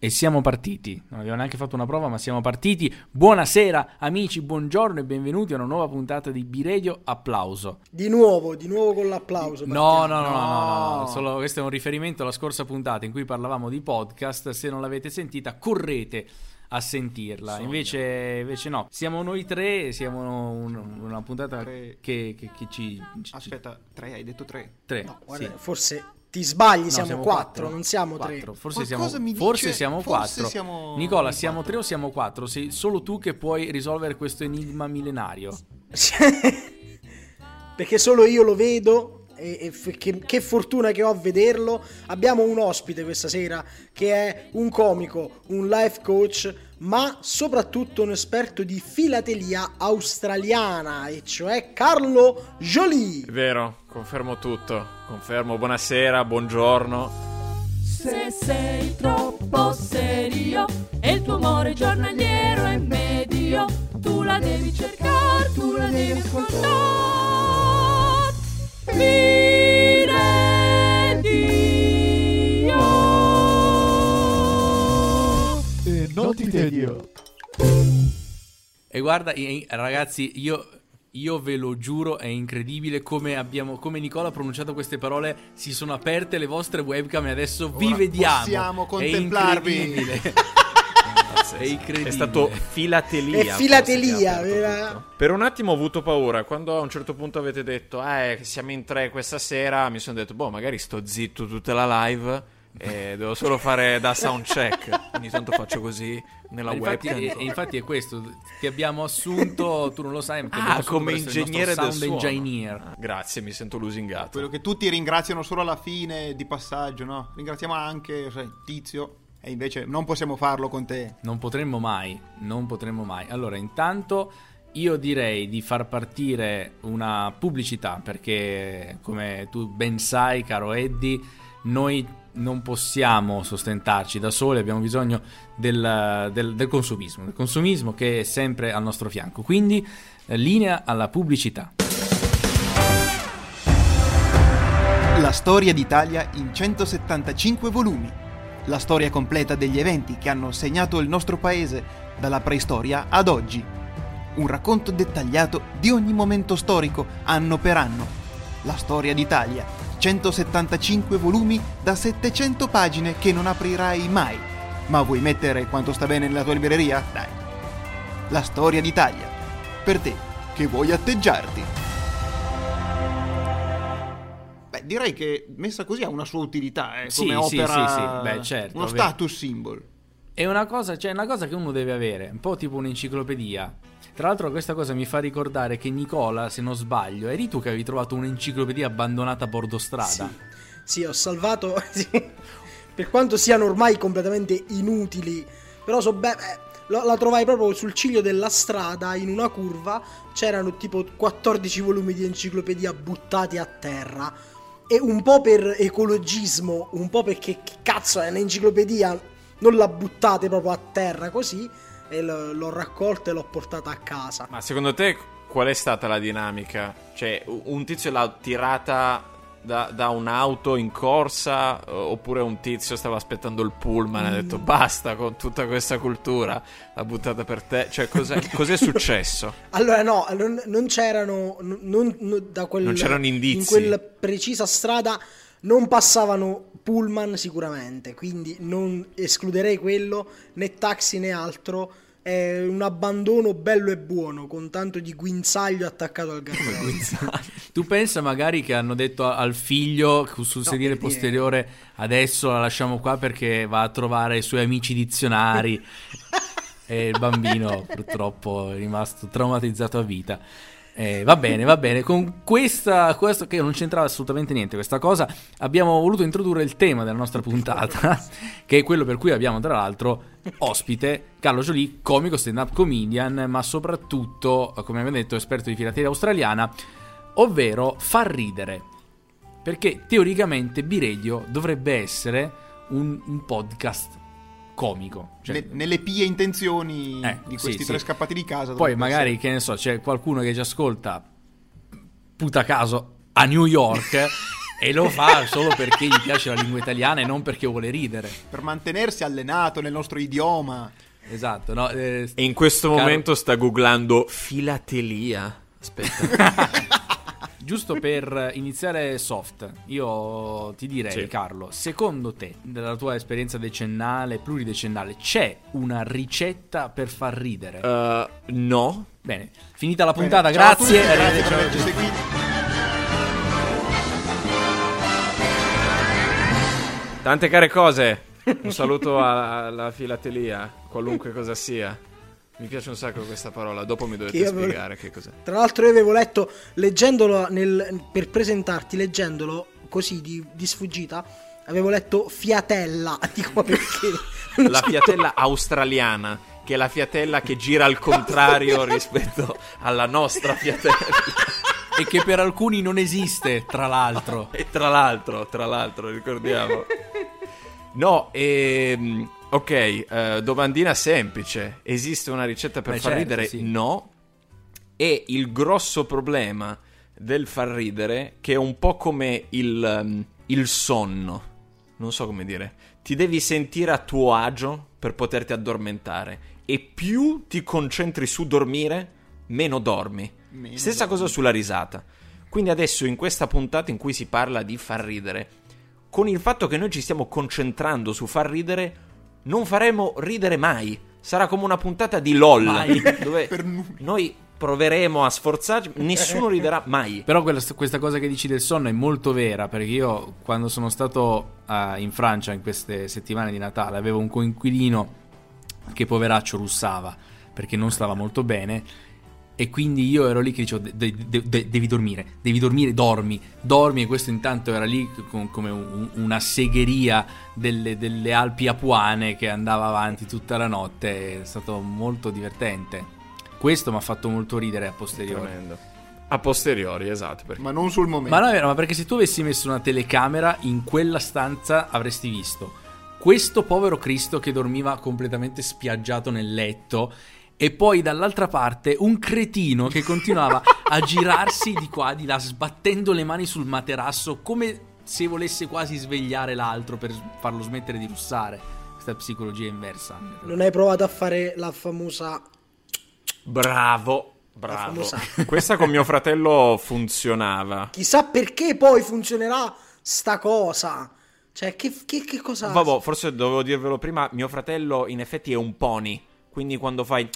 E siamo partiti. Non abbiamo neanche fatto una prova, ma siamo partiti. Buonasera, amici, buongiorno e benvenuti a una nuova puntata di Biredio Applauso. Di nuovo, di nuovo con l'applauso. No, no, no, no, no, no. Solo, questo è un riferimento alla scorsa puntata in cui parlavamo di podcast. Se non l'avete sentita, correte a sentirla. Invece, invece, no, siamo noi tre, siamo un, una puntata che, che, che ci, ci, Aspetta, tre, hai detto tre? Tre. No, guarda, sì. Forse ti sbagli, no, siamo, siamo quattro, quattro, non siamo quattro. tre. Forse siamo, forse siamo quattro. Siamo Nicola, siamo tre o siamo quattro? Sei solo tu che puoi risolvere questo enigma millenario. Perché solo io lo vedo e, e che, che, fortuna che ho a vederlo. Abbiamo un ospite questa sera che è un comico, un life coach, ma soprattutto un esperto di filatelia australiana, e cioè Carlo Jolie. Vero, confermo tutto. Confermo, buonasera, buongiorno. Se sei troppo serio e il tuo amore giornaliero è medio, tu la devi cercare, tu la devi ascoltare. Dio. E guarda, ragazzi, io, io, ve lo giuro, è incredibile come, abbiamo, come Nicola ha pronunciato queste parole. Si sono aperte le vostre webcam e adesso Ora vi vediamo. Possiamo contemplarvi. È incredibile. è incredibile. È stato filatelia. È filatelia, vera. Per un attimo ho avuto paura. Quando a un certo punto avete detto, eh, siamo in tre questa sera, mi sono detto, boh, magari sto zitto tutta la live e devo solo fare da sound check. Ogni tanto faccio così nella infatti, webcam. E, infatti è questo, ti abbiamo assunto, tu non lo sai, ah, come ingegnere del sound engineer. Ah, grazie, mi sento lusingato. Quello che tutti ringraziano solo alla fine di passaggio, no? Ringraziamo anche sai, Tizio e invece non possiamo farlo con te. Non potremmo mai, non potremmo mai. Allora, intanto io direi di far partire una pubblicità perché come tu ben sai, caro Eddie, noi non possiamo sostentarci da soli, abbiamo bisogno del, del, del, consumismo, del consumismo che è sempre al nostro fianco. Quindi eh, linea alla pubblicità. La storia d'Italia in 175 volumi. La storia completa degli eventi che hanno segnato il nostro paese dalla preistoria ad oggi. Un racconto dettagliato di ogni momento storico, anno per anno. La storia d'Italia 175 volumi da 700 pagine che non aprirai mai. Ma vuoi mettere quanto sta bene nella tua libreria? Dai. La storia d'Italia. Per te, che vuoi atteggiarti. Beh, direi che messa così ha una sua utilità, eh, come sì, opera... Sì, sì, sì. Beh, certo. Uno status symbol. È una cosa, cioè, una cosa che uno deve avere, un po' tipo un'enciclopedia. Tra l'altro questa cosa mi fa ricordare che Nicola, se non sbaglio, eri tu che avevi trovato un'enciclopedia abbandonata a bordo strada? Sì, sì ho salvato... per quanto siano ormai completamente inutili, però so bene... La trovai proprio sul ciglio della strada, in una curva, c'erano tipo 14 volumi di enciclopedia buttati a terra. E un po' per ecologismo, un po' perché cazzo è un'enciclopedia non la buttate proprio a terra così e l- l'ho raccolta e l'ho portata a casa. Ma secondo te qual è stata la dinamica? Cioè, un tizio l'ha tirata da, da, un'auto in corsa oppure un tizio stava aspettando il pullman e ha detto mm. basta con tutta questa cultura, l'ha buttata per te. Cioè, cos'è, cos'è successo? allora, no, non, non c'erano. Non, non, da quel, non c'erano indizi. In quella precisa strada non passavano pullman sicuramente, quindi non escluderei quello, né taxi né altro. È un abbandono bello e buono, con tanto di guinzaglio attaccato al garbaglio. tu pensa magari che hanno detto al figlio sul no, sedile posteriore adesso la lasciamo qua perché va a trovare i suoi amici dizionari e il bambino purtroppo è rimasto traumatizzato a vita. Eh, va bene, va bene. Con questa, questo che non c'entrava assolutamente niente, questa cosa, abbiamo voluto introdurre il tema della nostra puntata, che è quello per cui abbiamo tra l'altro ospite Carlo Jolie, comico stand-up comedian, ma soprattutto, come abbiamo detto, esperto di filateria australiana, ovvero far ridere. Perché teoricamente Biredio dovrebbe essere un, un podcast comico. Cioè, ne, nelle pie intenzioni eh, di questi sì, tre sì. scappati di casa. Poi magari, essere. che ne so, c'è qualcuno che ci ascolta, puta caso, a New York E lo fa solo perché gli piace la lingua italiana e non perché vuole ridere. Per mantenersi allenato nel nostro idioma. Esatto, no? eh, E in questo Caro- momento sta googlando filatelia. Aspetta. Giusto per iniziare soft, io ti direi, Sì. Carlo, secondo te, dalla tua esperienza decennale, pluridecennale, c'è una ricetta per far ridere? Eh, no. Bene, finita la Bene, puntata, ciao a grazie. tutti, grazie per averci seguiti. Tante care cose. Un saluto alla filatelia, qualunque cosa sia. Mi piace un sacco questa parola. Dopo mi dovete Che io avevo- spiegare che cos'è. Tra l'altro io avevo letto, leggendolo nel- per presentarti, leggendolo così di, di sfuggita, avevo letto fiatella. Dico perché? La fiatella australiana, che è la fiatella che gira al contrario rispetto alla nostra fiatella. E che per alcuni non esiste, tra l'altro. E tra l'altro, tra l'altro, ricordiamo. No, ehm, ok, eh, domandina semplice. Esiste una ricetta per Beh, far certo, ridere? sì. No. E il grosso problema del far ridere, che è un po' come il, ehm, il sonno. Non so come dire. Ti devi sentire a tuo agio per poterti addormentare. E più ti concentri su dormire, meno dormi. Meno Stessa dormi. cosa sulla risata. Quindi adesso in questa puntata in cui si parla di far ridere, con il fatto che noi ci stiamo concentrando su far ridere, non faremo ridere mai. Sarà come una puntata di LOL, Mai. dove Per nulla. noi proveremo a sforzarci, nessuno riderà mai. Però quella- questa cosa che dici del sonno è molto vera, perché io quando sono stato eh, in Francia in queste settimane di Natale avevo un coinquilino che poveraccio russava perché non stava molto bene e quindi io ero lì che dicevo "De- de- de- de- devi dormire, devi dormire, dormi, dormi e questo intanto era lì con- come un- una segheria delle, delle Alpi Apuane che andava avanti tutta la notte, è stato molto divertente. Questo mi ha fatto molto ridere a posteriori. Tremendo. A posteriori, esatto. Perché... Ma non sul momento. Ma no, è vero, ma perché se tu avessi messo una telecamera in quella stanza avresti visto questo povero Cristo che dormiva completamente spiaggiato nel letto e poi dall'altra parte un cretino che continuava a girarsi di qua di là sbattendo le mani sul materasso come se volesse quasi svegliare l'altro per farlo smettere di russare. Questa psicologia inversa. Non hai provato a fare la famosa... Bravo, bravo. famosa. Questa con mio fratello funzionava. Chissà perché poi funzionerà sta cosa. Cioè, che, che, che cosa... Vabbè, forse dovevo dirvelo prima. Mio fratello, in effetti, è un pony. Quindi quando fai.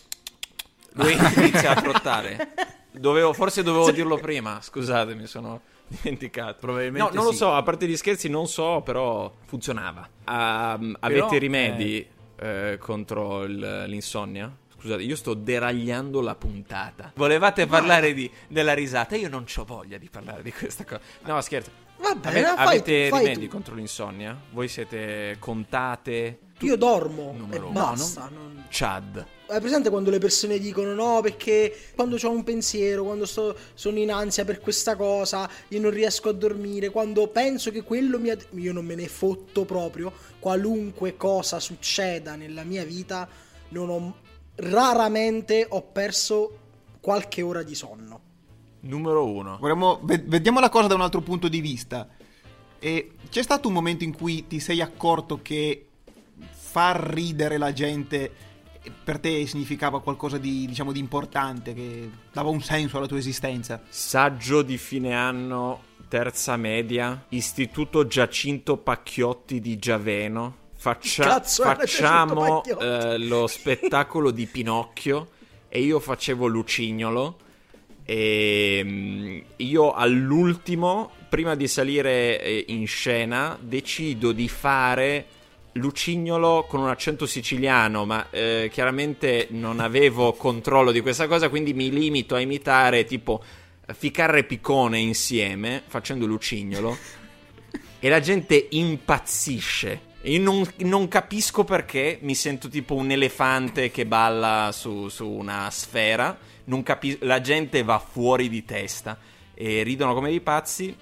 Lui inizia a trottare. Dovevo- forse dovevo dirlo prima. Scusate, mi sono dimenticato. Probabilmente No, non lo sì. so. A parte gli scherzi, non so, però funzionava. Ah, Però, avete rimedi eh, contro il- l'insonnia? Scusate, io sto deragliando la puntata. Volevate parlare di- della risata? Io non ho voglia di parlare di questa cosa. No, scherzo. Va bene, Ave- fai avete fai rimedi tu. contro l'insonnia? Voi siete contate? Tu- Io dormo Numero e uno. basta. non- Chad. Hai presente quando le persone dicono no perché quando ho un pensiero, quando sto, sono in ansia per questa cosa, io non riesco a dormire, quando penso che quello mi... ad- Io non me ne fotto proprio, qualunque cosa succeda nella mia vita, non ho... raramente ho perso qualche ora di sonno. Numero uno. Vorremmo- ve- vediamo la cosa da un altro punto di vista. E c'è stato un momento in cui ti sei accorto che far ridere la gente per te significava qualcosa di, diciamo, di importante, che dava un senso alla tua esistenza? Saggio di fine anno, terza media, Istituto Giacinto Pacchiotti di Giaveno. Faccia- Cazzo, facciamo eh, lo spettacolo di Pinocchio e io facevo Lucignolo. E mm, io all'ultimo, prima di salire eh, in scena, decido di fare Lucignolo con un accento siciliano, ma eh, chiaramente non avevo controllo di questa cosa, quindi mi limito a imitare tipo Ficarra e Piccone insieme, facendo Lucignolo, e la gente impazzisce. Io non, non capisco perché mi sento tipo un elefante che balla su, su una sfera. Non capi- la gente va fuori di testa e ridono come dei pazzi.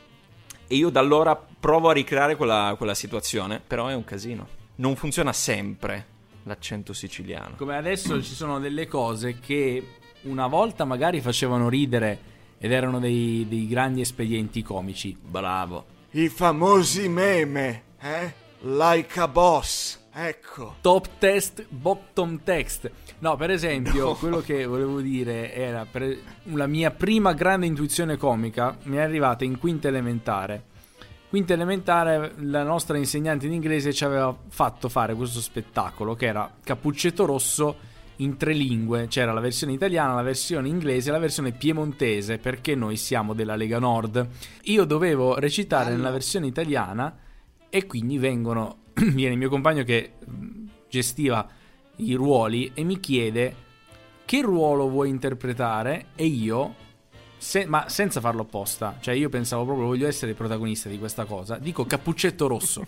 E io da allora provo a ricreare quella, quella situazione. Però è un casino. Non funziona sempre l'accento siciliano. Come adesso ci sono delle cose che una volta magari facevano ridere ed erano dei, dei grandi espedienti comici. Bravo. I famosi meme, eh? Like a boss. Ecco. Top test, bottom text. No, per esempio, quello che volevo dire era per la mia prima grande intuizione comica mi è arrivata in quinta elementare. Quinta elementare la nostra insegnante in inglese ci aveva fatto fare questo spettacolo che era Cappuccetto Rosso in tre lingue, c'era la versione italiana, la versione inglese e la versione piemontese perché noi siamo della Lega Nord. Io dovevo recitare nella versione italiana e quindi vengono viene il mio compagno che mh, gestiva i ruoli e mi chiede che ruolo vuoi interpretare? E io se- ma senza farlo apposta, cioè io pensavo proprio voglio essere il protagonista di questa cosa, dico cappuccetto rosso.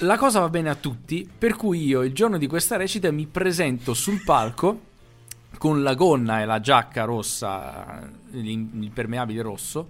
La cosa va bene a tutti, per cui io il giorno di questa recita mi presento sul palco con la gonna e la giacca rossa, l'impermeabile rosso,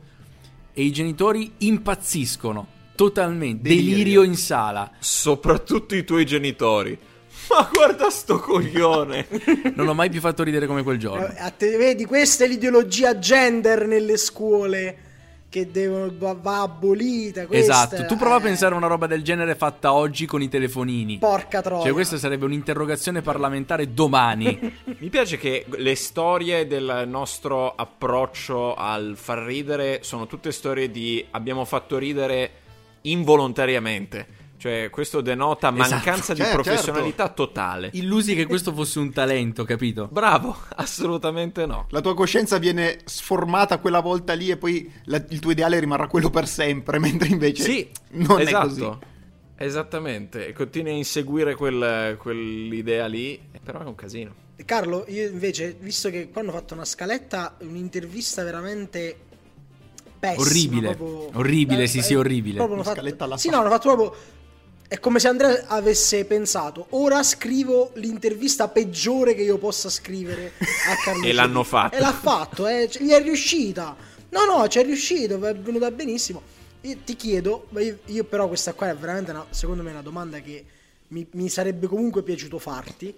e i genitori impazziscono totalmente, Delirio. delirio in sala. Soprattutto i tuoi genitori. Ma guarda sto coglione. Non ho mai più fatto ridere come quel giorno. Eh, a te- vedi, questa è l'ideologia gender nelle scuole che devono, va, va abolita. questa Esatto, tu prova a eh, pensare a una roba del genere fatta oggi con i telefonini. Porca troia. Cioè, questa sarebbe un'interrogazione parlamentare domani. Mi piace che le storie del nostro approccio al far ridere sono tutte storie di abbiamo fatto ridere involontariamente. Cioè, questo denota mancanza di Certo, professionalità totale. Illusi che questo fosse un talento, capito? Bravo, assolutamente no. La tua coscienza viene sformata quella volta lì e poi la- il tuo ideale rimarrà quello per sempre, mentre invece Sì, non esatto. è così. Esattamente, e continui a inseguire quel- quell'idea lì, però è un casino. Carlo, io invece, visto che qua hanno fatto una scaletta, un'intervista veramente pessima. Orribile. proprio- Orribile, sì, sì, orribile. proprio Una fatto- scaletta alla Sì, fa- no, hanno fatto proprio... È come se Andrea avesse pensato, ora scrivo l'intervista peggiore che io possa scrivere a Carlo. E l'hanno fatto. E l'ha fatto, eh, gli è riuscita. No, no, ci è riuscito, è venuta benissimo. Io ti chiedo, io, io però questa qua è veramente, una- secondo me, una domanda che mi, mi sarebbe comunque piaciuto farti.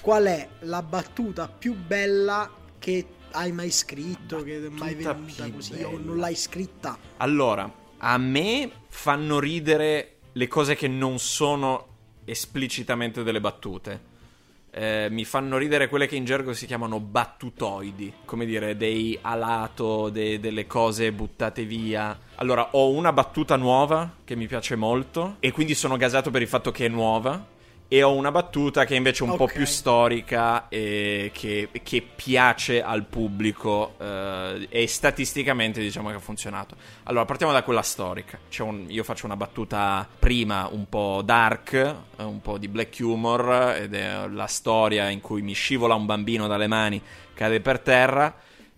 Qual è la battuta più bella che hai mai scritto, che è mai Battuta venuta così, o bella. non l'hai scritta? Allora, a me fanno ridere le cose che non sono esplicitamente delle battute. Eh, mi fanno ridere quelle che in gergo si chiamano battutoidi, come dire, dei alato, de- delle cose buttate via. Allora, ho una battuta nuova che mi piace molto e quindi sono gasato per il fatto che è nuova. E ho una battuta che invece è un po' Ok. più storica e che, che piace al pubblico eh, e statisticamente diciamo che ha funzionato. Allora, partiamo da quella storica. C'è un- io faccio una battuta prima un po' dark, eh, un po' di black humor, ed è la storia in cui mi scivola un bambino dalle mani, cade per terra.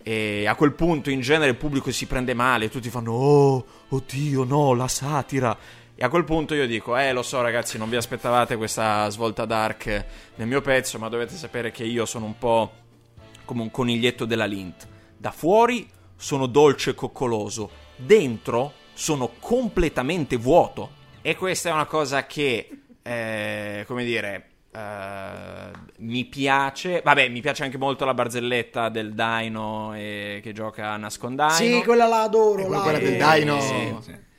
E a quel punto in genere il pubblico si prende male, tutti fanno Oh, oddio, no, la satira. E a quel punto io dico, eh lo so ragazzi, non vi aspettavate questa svolta dark nel mio pezzo, ma dovete sapere che io sono un po' come un coniglietto della Lint. Da fuori sono dolce e coccoloso, dentro sono completamente vuoto. E questa è una cosa che, eh, come dire, eh, mi piace. Vabbè, mi piace anche molto la barzelletta del Dino eh, che gioca a nascondaino. Sì, quella la adoro. Eh, la quella del adoro. Dino. Sì, sì.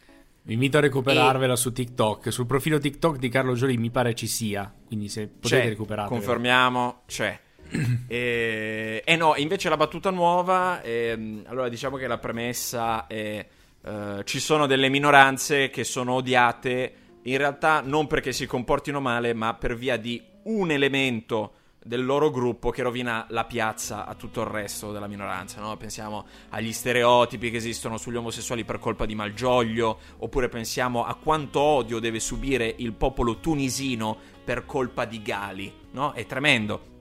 Vi invito a recuperarvela su TikTok. Sul profilo TikTok di Carlo Gioli mi pare ci sia. Quindi se potete C'è, recuperarla. confermiamo, c'è. e, e no, invece la battuta nuova, ehm, allora diciamo che la premessa è eh, ci sono delle minoranze che sono odiate in realtà non perché si comportino male, ma per via di un elemento del loro gruppo che rovina la piazza a tutto il resto della minoranza, no? Pensiamo agli stereotipi che esistono sugli omosessuali per colpa di Malgioglio, oppure pensiamo a quanto odio deve subire il popolo tunisino per colpa di Gali, no? È tremendo.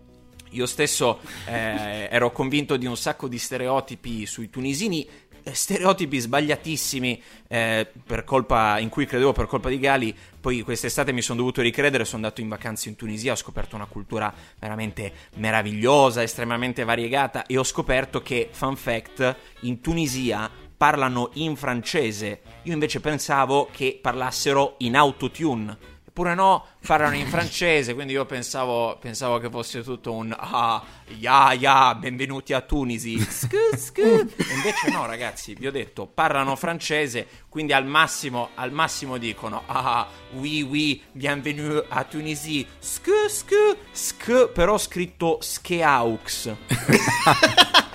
Io stesso eh, ero convinto di un sacco di stereotipi sui tunisini, stereotipi sbagliatissimi eh, colpa, in cui credevo per colpa di Gali. Poi quest'estate mi sono dovuto ricredere, sono andato in vacanza in Tunisia, ho scoperto una cultura veramente meravigliosa, estremamente variegata e ho scoperto che, fun fact, in Tunisia parlano in francese. Io invece pensavo che parlassero in autotune Oppure no, parlano in francese, quindi io pensavo, pensavo che fosse tutto un ah, ya, ya, benvenuti a Tunisi. Scu, scu. E invece no, ragazzi, vi ho detto, parlano francese, quindi al massimo, al massimo dicono ah, oui, oui, bienvenue a Tunisi. Scu, scu, scu, però scritto Skeaux.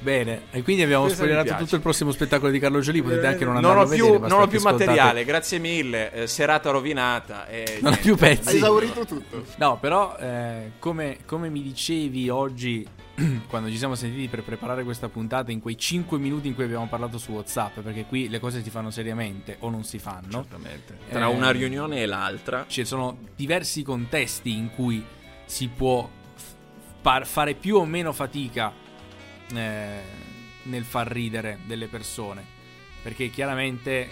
Bene, e quindi abbiamo Questo mi spoilerato tutto il prossimo spettacolo di Carlo Gioli. Potete anche non Non andarlo ho a più, vedere. non ho più materiale, grazie mille. eh, serata rovinata. E Non ho più Hai pezzi. esaurito tutto. No, però, eh, come, come mi dicevi oggi, quando ci siamo sentiti per preparare questa puntata, in quei 5 minuti in cui abbiamo parlato su WhatsApp, perché qui le cose si fanno seriamente o non si fanno. Certamente. Tra Eh, una riunione e l'altra. Ci sono diversi contesti in cui si può f- fare più o meno fatica eh, nel far ridere delle persone. Perché chiaramente eh,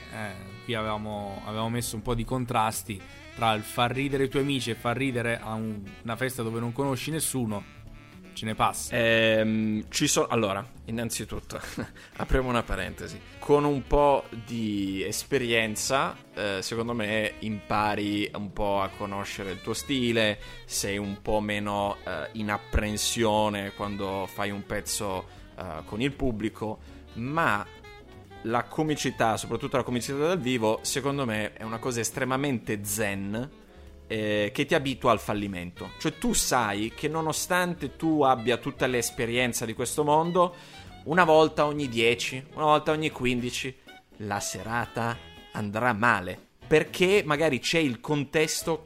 qui avevamo, avevamo messo un po' di contrasti tra il far ridere i tuoi amici e far ridere a un- una festa dove non conosci nessuno. Ce ne passa. Ehm, ci sono. Allora, innanzitutto, apriamo una parentesi. Con un po' di esperienza, eh, secondo me impari un po' a conoscere il tuo stile, sei un po' meno eh, in apprensione quando fai un pezzo eh, con il pubblico, ma la comicità, soprattutto la comicità dal vivo, secondo me è una cosa estremamente zen eh, che ti abitua al fallimento. Cioè tu sai che nonostante tu abbia tutta l'esperienza di questo mondo, una volta ogni 10, una volta ogni 15, la serata andrà male. Perché magari c'è il contesto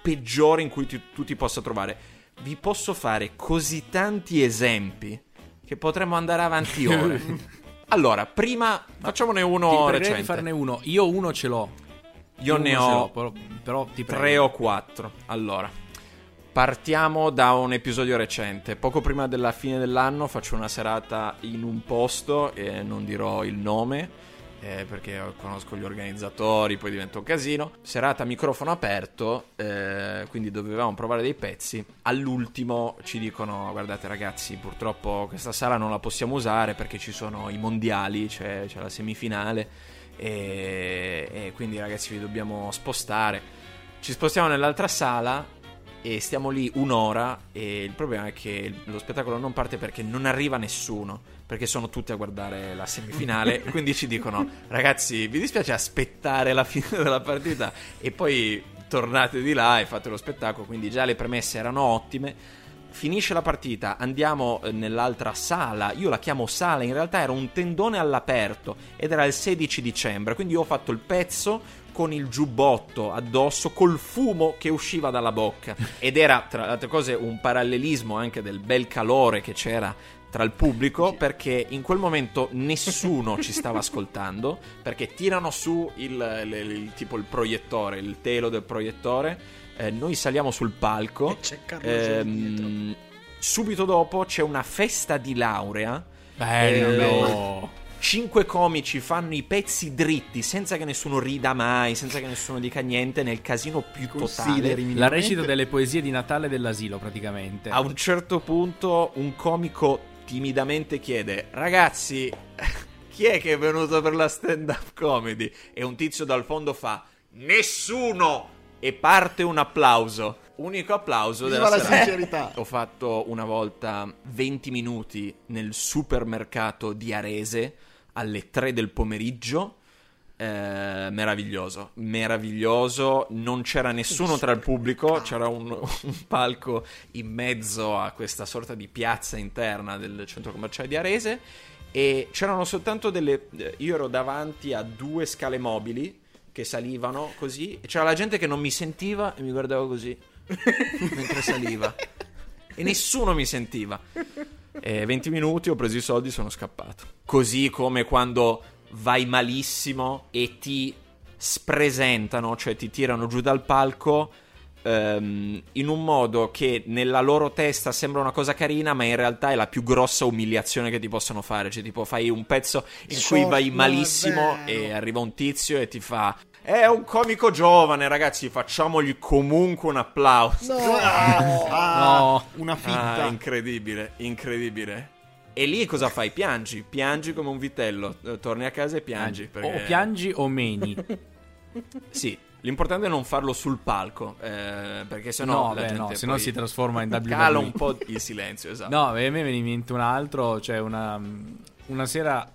peggiore in cui ti- tu ti possa trovare. Vi posso fare così tanti esempi che potremmo andare avanti ore. allora, prima facciamone uno recente. di farne uno. Io uno ce l'ho. Io ne uno ho però, però ti prego. Tre o quattro. Allora, partiamo da un episodio recente. Poco prima della fine dell'anno faccio una serata in un posto e non dirò il nome. eh, perché conosco gli organizzatori, poi diventa un casino. Serata a microfono aperto, eh, quindi dovevamo provare dei pezzi. All'ultimo ci dicono: Guardate, ragazzi, purtroppo questa sala non la possiamo usare perché ci sono i mondiali, c'è, c'è la semifinale. E, e quindi, ragazzi, vi dobbiamo spostare. Ci spostiamo nell'altra sala e stiamo lì un'ora. E il problema è che lo spettacolo non parte perché non arriva nessuno. Perché sono tutti a guardare la semifinale. quindi ci dicono: Ragazzi, vi dispiace aspettare la fine della partita? E poi tornate di là e fate lo spettacolo. Quindi già le premesse erano ottime. Finisce la partita, andiamo eh, nell'altra sala. Io la chiamo sala, in realtà era un tendone all'aperto ed era il 16 dicembre. Quindi ho fatto il pezzo con il giubbotto addosso, col fumo che usciva dalla bocca. Ed era, tra le altre cose, un parallelismo anche del bel calore che c'era tra il pubblico perché in quel momento nessuno ci stava ascoltando perché tirano su il, il- il- tipo il proiettore, il telo del proiettore. Eh, noi saliamo sul palco. E c'è Carlo Ehm, subito dopo c'è una festa di laurea. Bello. Cinque comici fanno i pezzi dritti senza che nessuno rida mai, senza che nessuno dica niente nel casino più totale. La recita delle poesie di Natale dell'asilo, praticamente. A un certo punto un comico timidamente chiede: Ragazzi, chi è che è venuto per la stand-up comedy? E un tizio dal fondo fa: Nessuno! E parte un applauso. Unico applauso Viva della la serata. sincerità. Ho fatto una volta 20 minuti nel supermercato di Arese alle 3 del pomeriggio. Eh, meraviglioso, meraviglioso. Non c'era nessuno tra il pubblico, c'era un, un palco in mezzo a questa sorta di piazza interna del centro commerciale di Arese. E c'erano soltanto delle. eh, Io ero davanti a due scale mobili che salivano così. E c'era la gente che non mi sentiva e mi guardava così mentre saliva. E nessuno mi sentiva. E 20 minuti, ho preso i soldi e sono scappato. Così come quando vai malissimo e ti spresentano, cioè ti tirano giù dal palco ehm, in un modo che nella loro testa sembra una cosa carina, ma in realtà è la più grossa umiliazione che ti possano fare. Cioè, tipo, fai un pezzo in cui vai malissimo e arriva un tizio e ti fa. È un comico giovane, ragazzi, facciamogli comunque un applauso. No. Ah, No. una fitta. Ah, incredibile, incredibile. E lì cosa fai? Piangi, piangi come un vitello. Torni a casa e piangi. perché... O piangi o meni. Sì, L'importante è non farlo sul palco, eh, perché sennò No, la beh, gente no, sennò si trasforma in WWE. Cala un po' il silenzio, esatto. No, a me viene in mente un altro, cioè una, una sera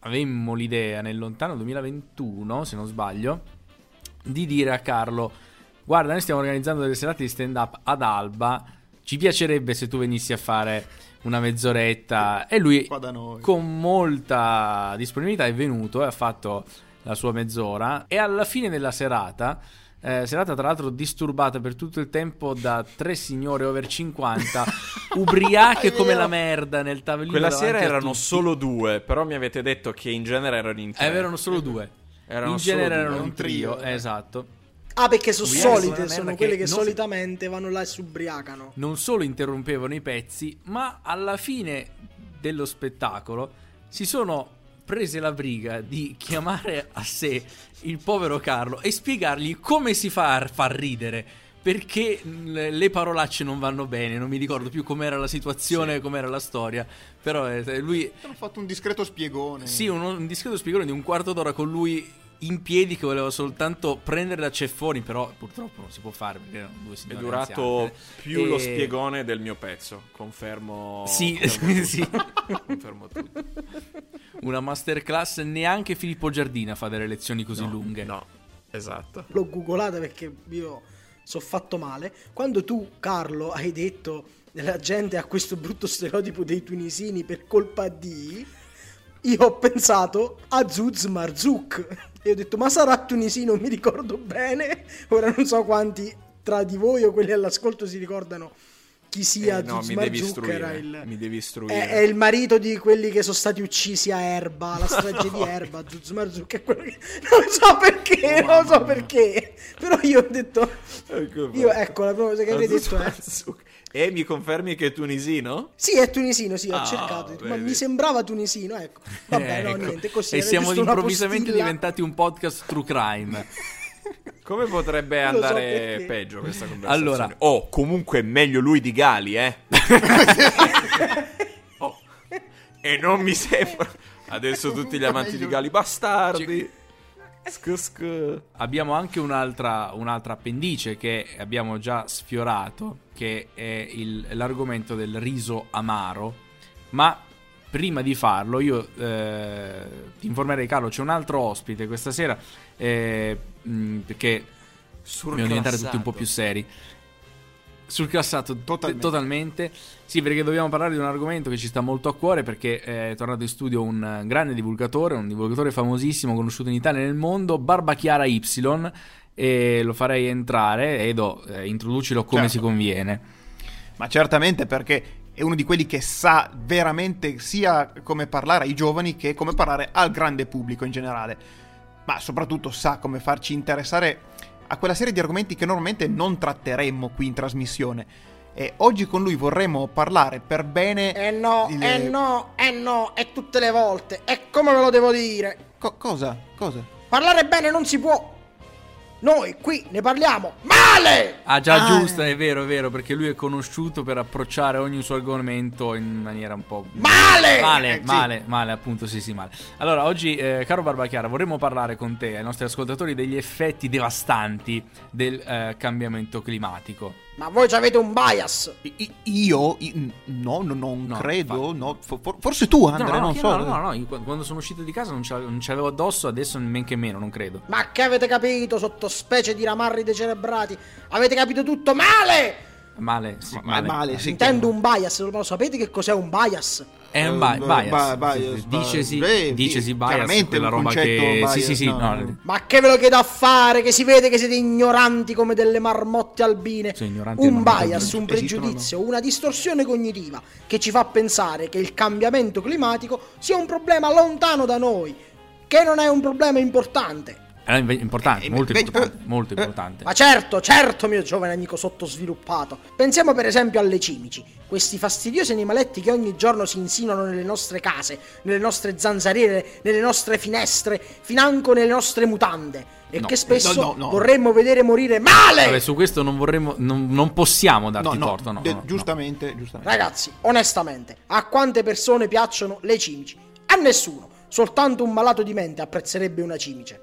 avemmo l'idea nel lontano 2021, se non sbaglio, di dire a Carlo, guarda, noi stiamo organizzando delle serate di stand up ad Alba, ci piacerebbe se tu venissi a fare una mezz'oretta e lui con molta disponibilità è venuto e ha fatto la sua mezz'ora e alla fine della serata eh, serata tra l'altro disturbata per tutto il tempo da tre signore over 50 ubriache come la merda nel tavolino Quella sera erano tutti. solo due, però mi avete detto che in genere erano in tre. eh, erano solo due Erano in solo genere due, erano un trio, eh. esatto Ah, perché sono Ubriachi come solite, sono quelle che che non si- solitamente vanno là e si ubriacano. non solo interrompevano i pezzi, ma alla fine dello spettacolo si sono prese la briga di chiamare a sé il povero Carlo e spiegargli come si fa a far ridere. Perché le parolacce non vanno bene, non mi ricordo più com'era la situazione, com'era la storia. Però eh, lui Hanno fatto un discreto spiegone. sì, un, un discreto spiegone di un quarto d'ora con lui in piedi che voleva soltanto prendere da ceffoni, però purtroppo non si può fare perché erano due È durato anziane. più lo E- spiegone del mio pezzo. Confermo. Sì, confermo tutto. sì. Confermo tutto. Una masterclass, neanche Filippo Giardina fa delle lezioni così No, lunghe. No, esatto. L'ho googolata perché io so fatto male. Quando tu, Carlo, hai detto la gente ha questo brutto stereotipo dei tunisini per colpa di... Io ho pensato a Zuz Marzuk e ho detto ma sarà tunisino, mi ricordo bene. Ora non so quanti tra di voi o quelli all'ascolto si ricordano chi sia Eh, no, mi devi. Era istruire. il... Mi devi istruire. È, è il marito di quelli che sono stati uccisi a Erba, la strage di Erba, Zuz Marzuk è quello che... Non so perché, Oh, non so perché. Però io ho detto... Ecco Io, ecco, la prima cosa che avrei Aziz detto è... E mi confermi che è tunisino? Sì, è tunisino, sì, ho Ah, cercato. detto, Ma vedi. mi sembrava tunisino, ecco. Vabbè, no, Ecco. niente, così. E siamo improvvisamente diventati un podcast true crime. Come potrebbe so andare perché. peggio questa conversazione? Allora. oh, comunque è meglio lui di Gali, eh? Oh, E non mi sembra. Adesso tutti gli amanti di Gali bastardi. Sc. Abbiamo anche un'altra, un'altra appendice che abbiamo già sfiorato, che è il- l'argomento del riso amaro. Ma prima di farlo, io eh, ti informerei, Carlo, c'è un altro ospite questa sera, eh, mh, perché dobbiamo diventare tutti un po' più seri. Surclassato Totalmente. totalmente. Sì, perché dobbiamo parlare di un argomento che ci sta molto a cuore perché è tornato in studio un eh, grande divulgatore, un divulgatore famosissimo, conosciuto in Italia e nel mondo, Barbachiara Y, e lo farei entrare. Edo, eh, introducilo come Certo. si conviene. Ma certamente perché è uno di quelli che sa veramente sia come parlare ai giovani che come parlare al grande pubblico in generale. Ma soprattutto sa come farci interessare a quella serie di argomenti che normalmente non tratteremmo qui in trasmissione. E oggi con lui vorremmo parlare per bene. Eh no, il- eh no, eh no, e tutte le volte. E come ve lo devo dire? Co- cosa? Cosa? Parlare bene non si può. Noi qui ne parliamo male! Ah, già, Ah, giusto, è vero, è vero, perché lui è conosciuto per approcciare ogni suo argomento in maniera un po'. Male! Male, Eh, sì. male, male, appunto, sì, sì, male. Allora, oggi, eh, caro Barbachiara, vorremmo parlare con te, ai nostri ascoltatori, degli effetti devastanti del eh, cambiamento climatico. Ma voi ci avete un bias. I- io? I- no, no, non No, credo. fa- no. For- for- forse tu, Andre, no, no, non so. no, no, no, io quando sono uscito di casa non ce l'avevo, non ce l'avevo addosso, adesso men che meno, non credo. Ma che avete capito, sottospecie di ramarri decerebrati? Avete capito tutto male! Male, sì, Ma- male. male, sì. Intendo un bias, lo sapete che cos'è un bias? È un Eh, bi- bias. bi- bias, dicesi, beh, dicesi bias, chiaramente un roba che... bias, sì, sì, sì, no, no, no. Ma che ve lo chiedo a fare? Che si vede che siete ignoranti come delle marmotte albine. Sì, ignoranti un marmotte bias, un pregiudizio, una distorsione cognitiva che ci fa pensare che il cambiamento climatico sia un problema lontano da noi, che non è un problema importante. È importante, Eh, molto invece- importante, eh, molto eh. importante. Ma certo, certo, mio giovane amico sottosviluppato. Pensiamo per esempio alle cimici, questi fastidiosi animaletti che ogni giorno si insinuano nelle nostre case, nelle nostre zanzariere, nelle nostre finestre, financo nelle nostre mutande. E No, che spesso no, no, vorremmo vedere morire male! Vabbè, su questo non vorremmo, non, non possiamo darti torto, no, de- giustamente, giustamente. Ragazzi, onestamente, a quante persone piacciono le cimici? A nessuno. Soltanto un malato di mente apprezzerebbe una cimice.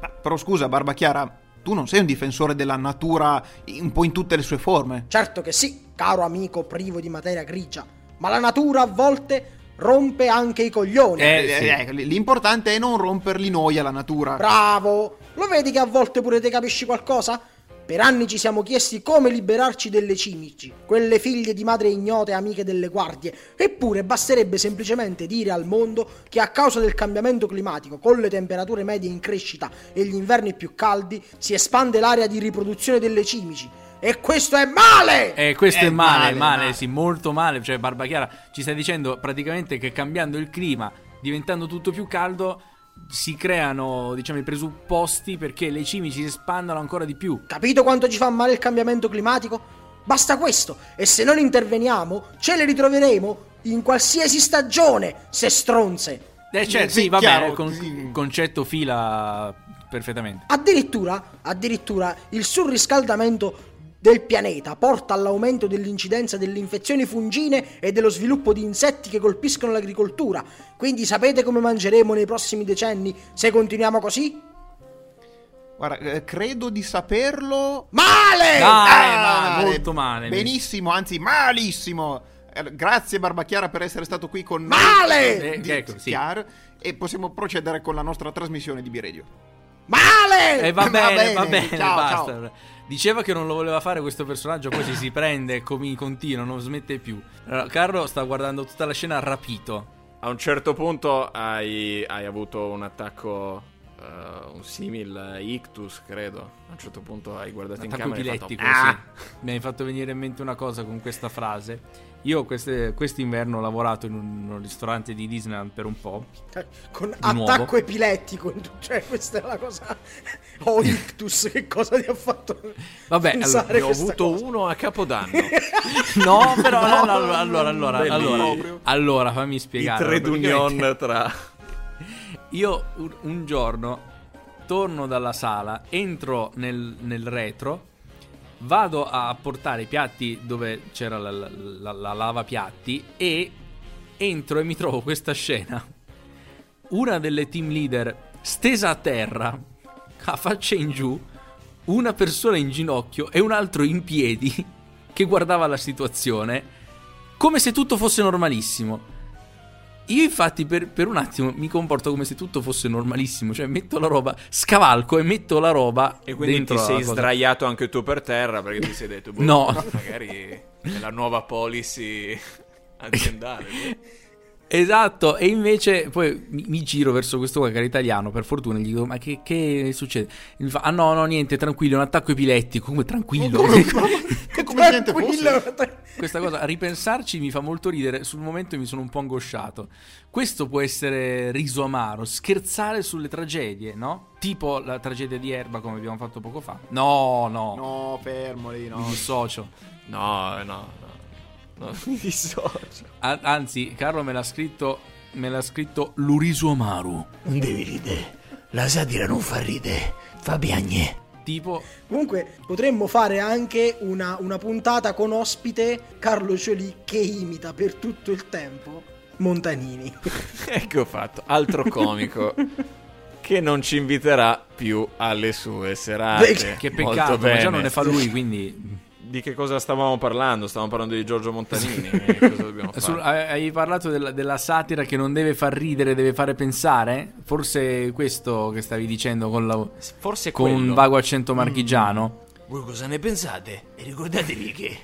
Ma- però scusa, Barbachiara, tu non sei un difensore della natura un po' in tutte le sue forme. Certo che sì, caro amico privo di materia grigia, ma la natura a volte rompe anche i coglioni. Eh, sì. Eh, L'importante è non romperli noi alla natura. Bravo! Lo vedi che a volte pure te capisci qualcosa? Per anni ci siamo chiesti come liberarci delle cimici, quelle figlie di madre ignote amiche delle guardie. Eppure basterebbe semplicemente dire al mondo che a causa del cambiamento climatico, con le temperature medie in crescita e gli inverni più caldi, si espande l'area di riproduzione delle cimici. E questo è male! Eh, questo È è male, male, male, male. sì, molto male. Cioè, Barbachiara ci sta dicendo praticamente che cambiando il clima, diventando tutto più caldo, si creano, diciamo, i presupposti perché le cimici si espandano ancora di più. Capito quanto ci fa male il cambiamento climatico? Basta questo, e se non interveniamo, ce le ritroveremo in qualsiasi stagione, se stronze. Eh, certo, sì, sì, va chiaro, bene, con- sì. concetto fila perfettamente. Addirittura, addirittura il surriscaldamento del pianeta porta all'aumento dell'incidenza delle infezioni fungine e dello sviluppo di insetti che colpiscono l'agricoltura. Quindi sapete come mangeremo nei prossimi decenni se continuiamo così? Guarda, eh, credo di saperlo. Male! Dai, Ah, male, molto male. Benissimo, anzi malissimo. Eh, Grazie Barbachiara per essere stato qui con noi. Male! Eh, Di- ecco, sì. E possiamo procedere con la nostra trasmissione di B-Radio. Male! E va, Va bene, bene, va bene, ciao, basta. ciao. Diceva che non lo voleva fare questo personaggio, poi ci si prende, come continua, non smette più. Allora, Carlo sta guardando tutta la scena rapito. A un certo punto hai, hai avuto un attacco, eh, un simil ictus, credo. A un certo punto hai guardato in Attacco camera e hai fatto, "Ah!" sì. Mi hai fatto venire in mente una cosa con questa frase. Io queste- quest'inverno ho lavorato in un, un ristorante di Disneyland per un po'. Con nuovo. attacco epilettico, cioè questa è la cosa. Oh, ictus, che cosa ti ha fatto? Vabbè, pensare Ne ho avuto cosa? uno a Capodanno. No, però no, no, allora, allora, allora, allora, allora, fammi I spiegare. tre Praticamente- d'union tra... Io un, un giorno torno dalla sala, entro nel, nel retro, vado a portare i piatti dove c'era la, la, la- la lava piatti e entro e mi trovo questa scena. Una delle team leader stesa a terra, a faccia in giù, una persona in ginocchio e un altro in piedi che guardava la situazione come se tutto fosse normalissimo. Io infatti per, per un attimo mi comporto come se tutto fosse normalissimo, cioè metto la roba, scavalco e metto la roba E quindi ti sei sdraiato anche tu per terra perché ti sei detto, boh, No. magari è la nuova policy aziendale. Esatto, e invece poi mi, mi giro verso questo qua che era italiano, per fortuna, gli dico ma che, che succede? E mi fa, ah no, no, niente, tranquillo, è un attacco epilettico, come tranquillo? Come, come se niente fosse. Questa cosa, a ripensarci mi fa molto ridere, sul momento mi sono un po' angosciato. Questo può essere riso amaro, scherzare sulle tragedie, no? Tipo la tragedia di Erba come abbiamo fatto poco fa. No, no, No, fermo lì, mi no. dissocio. No, no, no. No mi dissocio. A- anzi, Carlo me l'ha scritto, me l'ha scritto l'uriso amaro. Non devi ridere. La satira non fa ridere, fa piagne. Tipo, Comunque potremmo fare anche una, una puntata con ospite Carlo Cioli che imita per tutto il tempo Montanini. ecco fatto, altro comico che non ci inviterà più alle sue serate. Beh, che Molto peccato, ma già non ne fa lui, quindi... Di che cosa stavamo parlando? Stavamo parlando di Giorgio Montanini. cosa dobbiamo fare? Sul- hai parlato della, della satira che non deve far ridere, deve fare pensare? Forse questo che stavi dicendo con, la, Forse con un vago accento marchigiano? Voi cosa ne pensate? E ricordatevi che,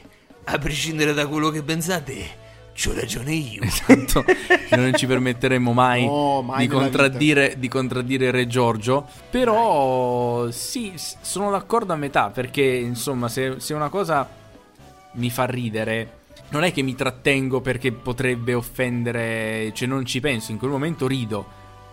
a prescindere da quello che pensate, c'ho ragione io. Esatto, non ci permetteremo mai, No, mai di, contraddire, di contraddire Re Giorgio. Però sì, sono d'accordo a metà perché insomma se, se una cosa mi fa ridere... Non è che mi trattengo perché potrebbe offendere, cioè non ci penso, in quel momento rido.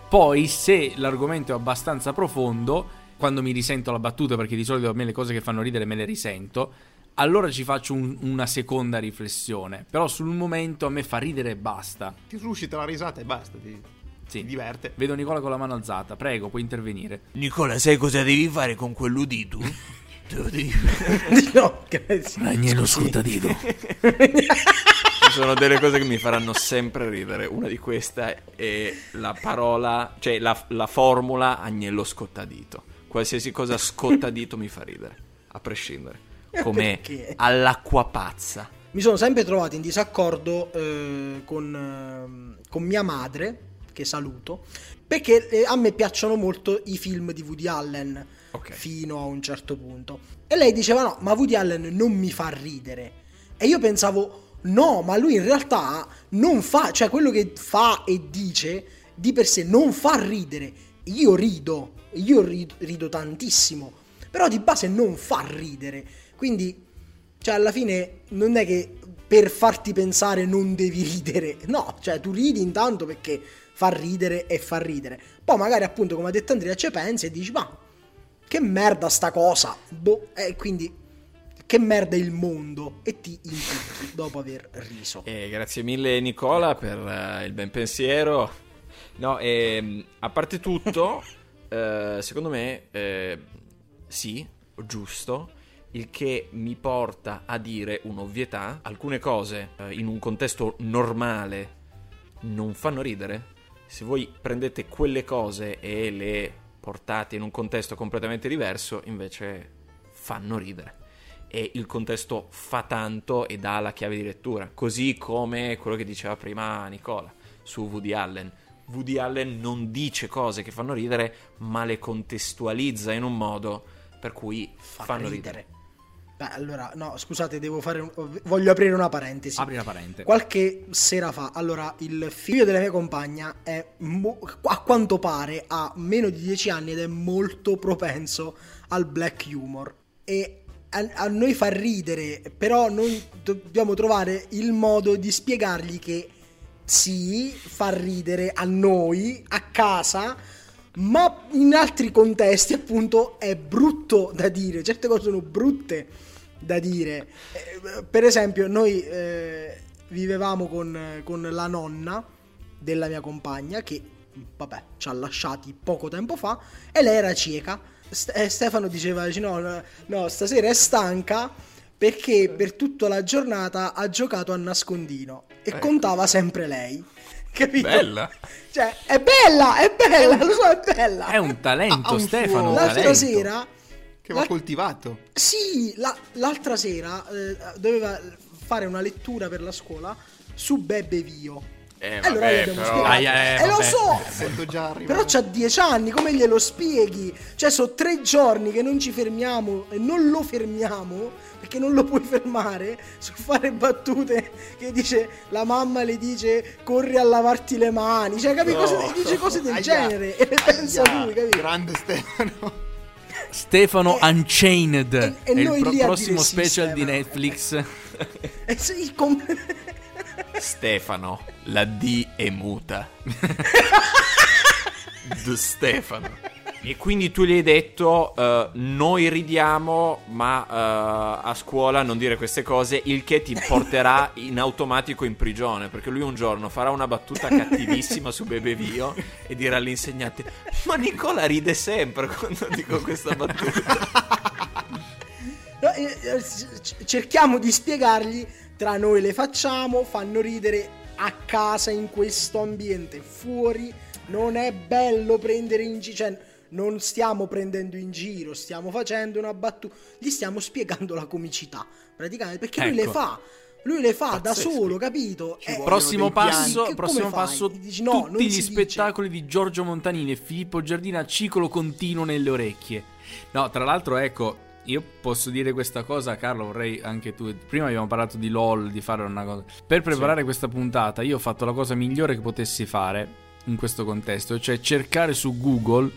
Poi se l'argomento è abbastanza profondo, quando mi risento la battuta, perché di solito a me le cose che fanno ridere me le risento, allora ci faccio un- una seconda riflessione. Però sul momento a me fa ridere e basta. Ti suscita la risata e basta, ti, Sì. ti diverte. Vedo Nicola con la mano alzata, prego, puoi intervenire. Nicola, sai cosa devi fare con quell'udito? Te lo devi no, grazie. Agnello scotadito. Ci sono delle cose che mi faranno sempre ridere. Una di queste è la parola, cioè la, la formula agnello scottadito. qualsiasi cosa scottadito mi fa ridere, a prescindere. Come all'acqua pazza. Mi sono sempre trovato in disaccordo eh, con, ehm, con mia madre, che saluto, perché eh, a me piacciono molto i film di Woody Allen, Ok. fino a un certo punto. E lei diceva no, ma Woody Allen non mi fa ridere. E io pensavo, no, ma lui in realtà non fa, cioè quello che fa e dice di per sé non fa ridere. Io rido, io rido, rido tantissimo, però di base non fa ridere. Quindi, cioè alla fine non è che per farti pensare non devi ridere, no, cioè tu ridi intanto perché fa ridere e fa ridere. Poi magari appunto come ha detto Andrea ci pensi e dici ma che merda sta cosa, boh, e quindi che merda il mondo e ti impicchi dopo aver riso. E grazie mille Nicola per eh, il ben pensiero. No, ehm, a parte tutto, eh, secondo me eh, sì, giusto, il che mi porta a dire un'ovvietà. Alcune cose eh, in un contesto normale non fanno ridere. Se voi prendete quelle cose e le portate in un contesto completamente diverso, invece fanno ridere e il contesto fa tanto e dà la chiave di lettura, così come quello che diceva prima Nicola su Woody Allen. Woody Allen non dice cose che fanno ridere, ma le contestualizza in un modo per cui Fa fanno ridere. ridere. Beh, allora, no, scusate, devo fare un... voglio aprire una parentesi. Apri la parente. Qualche sera fa, allora, il figlio della mia compagna è, mo- a quanto pare, ha meno di 10 anni ed è molto propenso al black humor. E a, a noi fa ridere, però noi dobbiamo trovare il modo di spiegargli che sì, fa ridere a noi, a casa, ma in altri contesti, appunto, è brutto da dire. Certe cose sono brutte da dire. Eh, per esempio, noi eh, vivevamo con, con la nonna della mia compagna che, vabbè, ci ha lasciati poco tempo fa e lei era cieca. St- e Stefano diceva, dice, no, no, stasera è stanca perché per tutta la giornata ha giocato a nascondino e contava sempre lei. Capito? Bella. Cioè, è bella, è bella, lo so, è bella. È un talento, un Stefano. un L'altra talento. sera Che va La- coltivato. sì, la- l'altra sera eh, doveva fare una lettura per la scuola su Bebe Vio. Eh, allora vabbè, abbiamo però- spiegato. Ah, eh, e lo vabbè. so, Sento già arrivare. però c'ha dieci anni, come glielo spieghi? Cioè, sono tre giorni che non ci fermiamo e non lo fermiamo perché non lo puoi fermare su fare battute che dice la mamma le dice corri a lavarti le mani, cioè, capi? Cose, dice cose del Aia. genere e le pensa Aia, lui, capi? Grande Stefano. Stefano E- Unchained. e- e è il pro- prossimo dire sì, special di. Netflix. E sì, com- Stefano, la D è muta. The Stefano. E quindi tu gli hai detto, eh, noi ridiamo, ma eh, a scuola non dire queste cose, il che ti porterà in automatico in prigione, perché lui un giorno farà una battuta cattivissima su Bebe Vio e dirà all'insegnante, ma Nicola ride sempre quando dico questa battuta. No, eh, cerchiamo di spiegargli tra noi le facciamo fanno ridere a casa in questo ambiente fuori non è bello prendere in giro cioè non stiamo prendendo in giro stiamo facendo una battuta gli stiamo spiegando la comicità praticamente perché lui le Ecco. fa lui le fa da Pazzesco. solo capito Eh, Prossimo passo, Che- prossimo passo Dici, no, tutti gli si dice. spettacoli di Giorgio Montanini e Filippo Giardina a ciclo continuo nelle orecchie. No, tra l'altro, ecco, io posso dire questa cosa, Carlo, vorrei anche tu. Prima abbiamo parlato di LOL, di fare una cosa. Per preparare questa puntata, io ho fatto la cosa migliore che potessi fare in questo contesto, cioè cercare su Google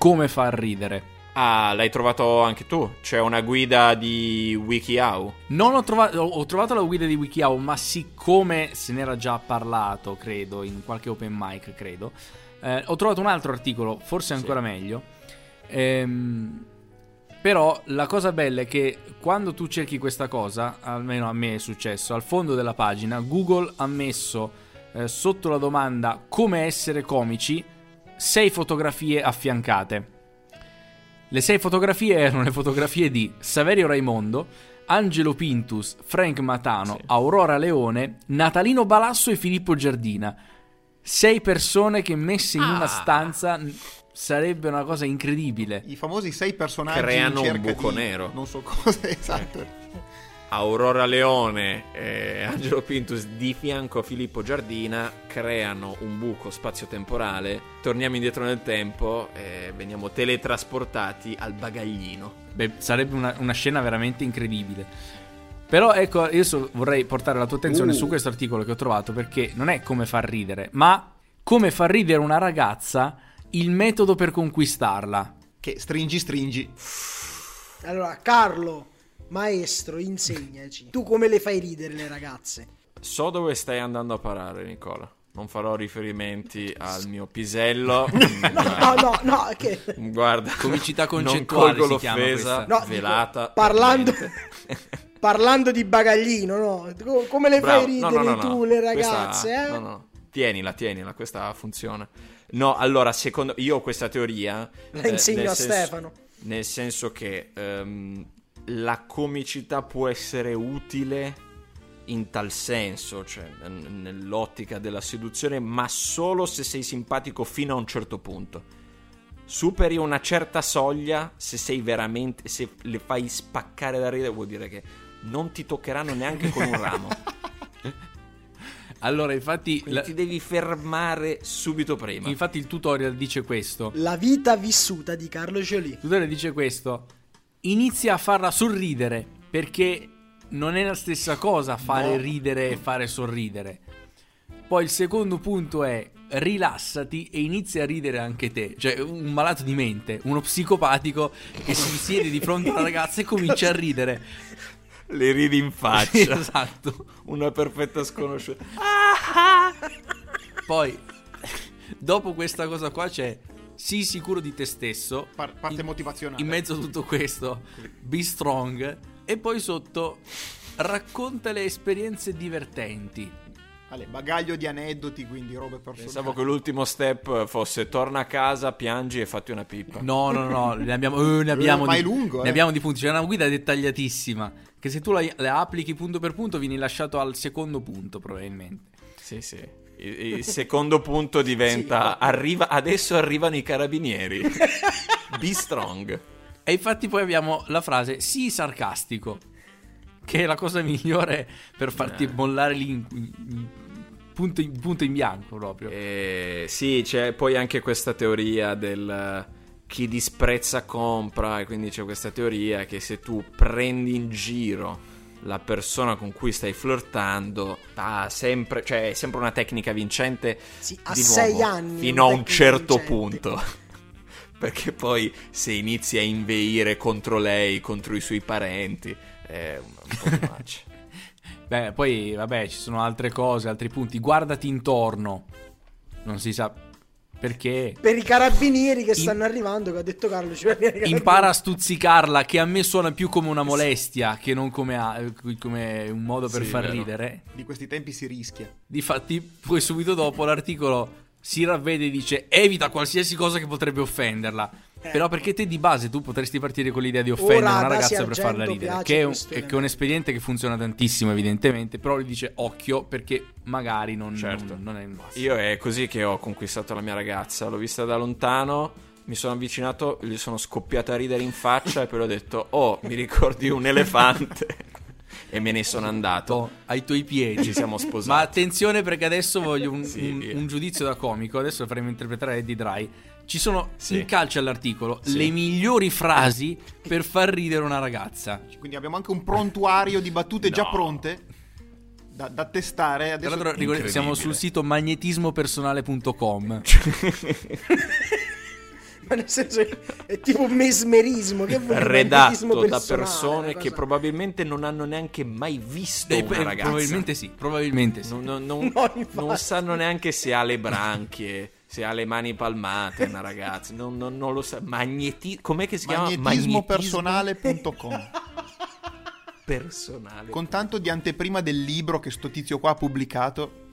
come far ridere. Ah, l'hai trovato anche tu? C'è una guida di WikiHow. Non ho trovato, ho- trovato la guida di WikiHow, ma siccome se n'era già parlato, credo, in qualche open mic, credo, eh, ho trovato un altro articolo, forse ancora meglio. Ehm, però la cosa bella è che quando tu cerchi questa cosa, almeno a me è successo, al fondo della pagina, Google ha messo eh, sotto la domanda come essere comici sei fotografie affiancate. Le sei fotografie erano le fotografie di Saverio Raimondo, Angelo Pintus, Frank Matano, Sì. Aurora Leone, Natalino Balasso e Filippo Giardina. Sei persone che messe in una Ah. stanza n- sarebbe una cosa incredibile. I famosi sei personaggi Creano in un buco di- nero. Non so cosa, esatto. Aurora Leone e Angelo Pintus di fianco a Filippo Giardina creano un buco spazio-temporale. Torniamo indietro nel tempo e veniamo teletrasportati al bagaglino. Beh, sarebbe una, una scena veramente incredibile. Però ecco, io so- vorrei portare la tua attenzione Uh. su questo articolo che ho trovato perché non è come far ridere, ma come far ridere una ragazza il metodo per conquistarla. Che stringi, stringi. Allora, Carlo, maestro, insegnaci. Tu come le fai ridere le ragazze? So dove stai andando a parare, Nicola. Non farò riferimenti al mio pisello. No, no, no, che... Guarda, Comicità non concettuale colgo si chiama l'offesa questa. No, dico, velata. per parlando, parlando di bagaglino, no? Co- Come le Bravo. fai No, ridere no, no, no. tu le Questa- ragazze, eh? No, no. Tienila, tienila, questa funziona. No, allora, secondo io ho questa teoria. La eh, insegno nel a senso- Stefano. Nel senso che ehm, la comicità può essere utile in tal senso, cioè nell'ottica della seduzione, ma solo se sei simpatico fino a un certo punto. Superi una certa soglia, se sei veramente, se le fai spaccare da ridere, vuol dire che non ti toccheranno neanche con un ramo. Allora, infatti, la- ti devi fermare subito prima. infatti il tutorial dice questo. La vita vissuta di Carlo Ciolì. Il tutorial dice questo. Inizia a farla sorridere perché non è la stessa cosa fare ridere e fare sorridere. Poi il secondo punto è rilassati e inizia a ridere anche te. Cioè, un malato di mente, uno psicopatico che si siede di fronte a una ragazza e comincia a ridere. Le ridi in faccia. esatto. Una perfetta sconosciuta. Poi, dopo questa cosa qua c'è sii sicuro di te stesso. Par- parte In- motivazionale. In mezzo a tutto questo, be strong. E poi sotto, racconta le esperienze divertenti. Vale, bagaglio di aneddoti, quindi robe personali. Pensavo che l'ultimo step fosse torna a casa, piangi e fatti una pipa. No, no, no, ne abbiamo, eh, ne abbiamo ma di, lungo, ne eh. abbiamo di punti. C'è una guida dettagliatissima. Che se tu la, la applichi punto per punto, vieni lasciato al secondo punto, probabilmente. Sì, sì. Il, secondo punto diventa arriva, adesso arrivano i carabinieri. Be strong. E infatti poi abbiamo la frase sii sarcastico. Che è la cosa migliore per farti Eh. mollare lì punto, in, punto in bianco proprio. Eh, sì, c'è poi anche questa teoria del eh, chi disprezza compra e quindi c'è questa teoria che se tu prendi in giro la persona con cui stai flirtando ha sempre, cioè è sempre una tecnica vincente Sì, a di sei nuovo, anni fino a un certo vincente. punto. Perché poi se inizi a inveire contro lei, contro i suoi parenti, è un un po' too much. Beh, poi vabbè, ci sono altre cose, altri punti. Guardati intorno. Non si sa perché. Per i carabinieri che In- stanno arrivando, che ha detto Carlo Ciolì. Impara a stuzzicarla, che a me suona più come una molestia che non come, a- come un modo per Sì, far vero. ridere. Di questi tempi si rischia. Difatti, poi subito dopo l'articolo si ravvede e dice evita qualsiasi cosa che potrebbe offenderla. Però perché te di base tu potresti partire con l'idea di offendere Ora una ragazza per farla ridere, che è, un, che è un espediente che funziona tantissimo evidentemente, però gli dice occhio perché magari non, Certo. non- non è il massimo. Io è così che ho conquistato la mia ragazza. L'ho vista da lontano, mi sono avvicinato, gli sono scoppiato a ridere in faccia e poi ho detto: Oh, mi ricordi un elefante? e me ne sono andato. To- ai tuoi piedi. Ci siamo sposati. Ma attenzione perché adesso voglio un, Sì, un- un giudizio da comico. Adesso lo faremo interpretare a Eddie Dry. Ci sono Sì. in calcio all'articolo Sì. le migliori frasi per far ridere una ragazza. Quindi abbiamo anche un prontuario di battute già No. pronte da, da testare. Tra Adesso l'altro, ricordi- siamo sul sito magnetismopersonale.com. Ma nel senso, è tipo mesmerismo. Che vuol Redatto da persone una che cosa- probabilmente non hanno neanche mai visto Eh, una eh, ragazza. probabilmente sì, probabilmente sì. Non, non- non- No, non sanno neanche se ha le branchie, se ha le mani palmate una ragazza. Non, non- non lo sa. Magneti- com'è che si chiama? magnetismopersonale.com personale. con tanto di anteprima del libro che sto tizio qua ha pubblicato.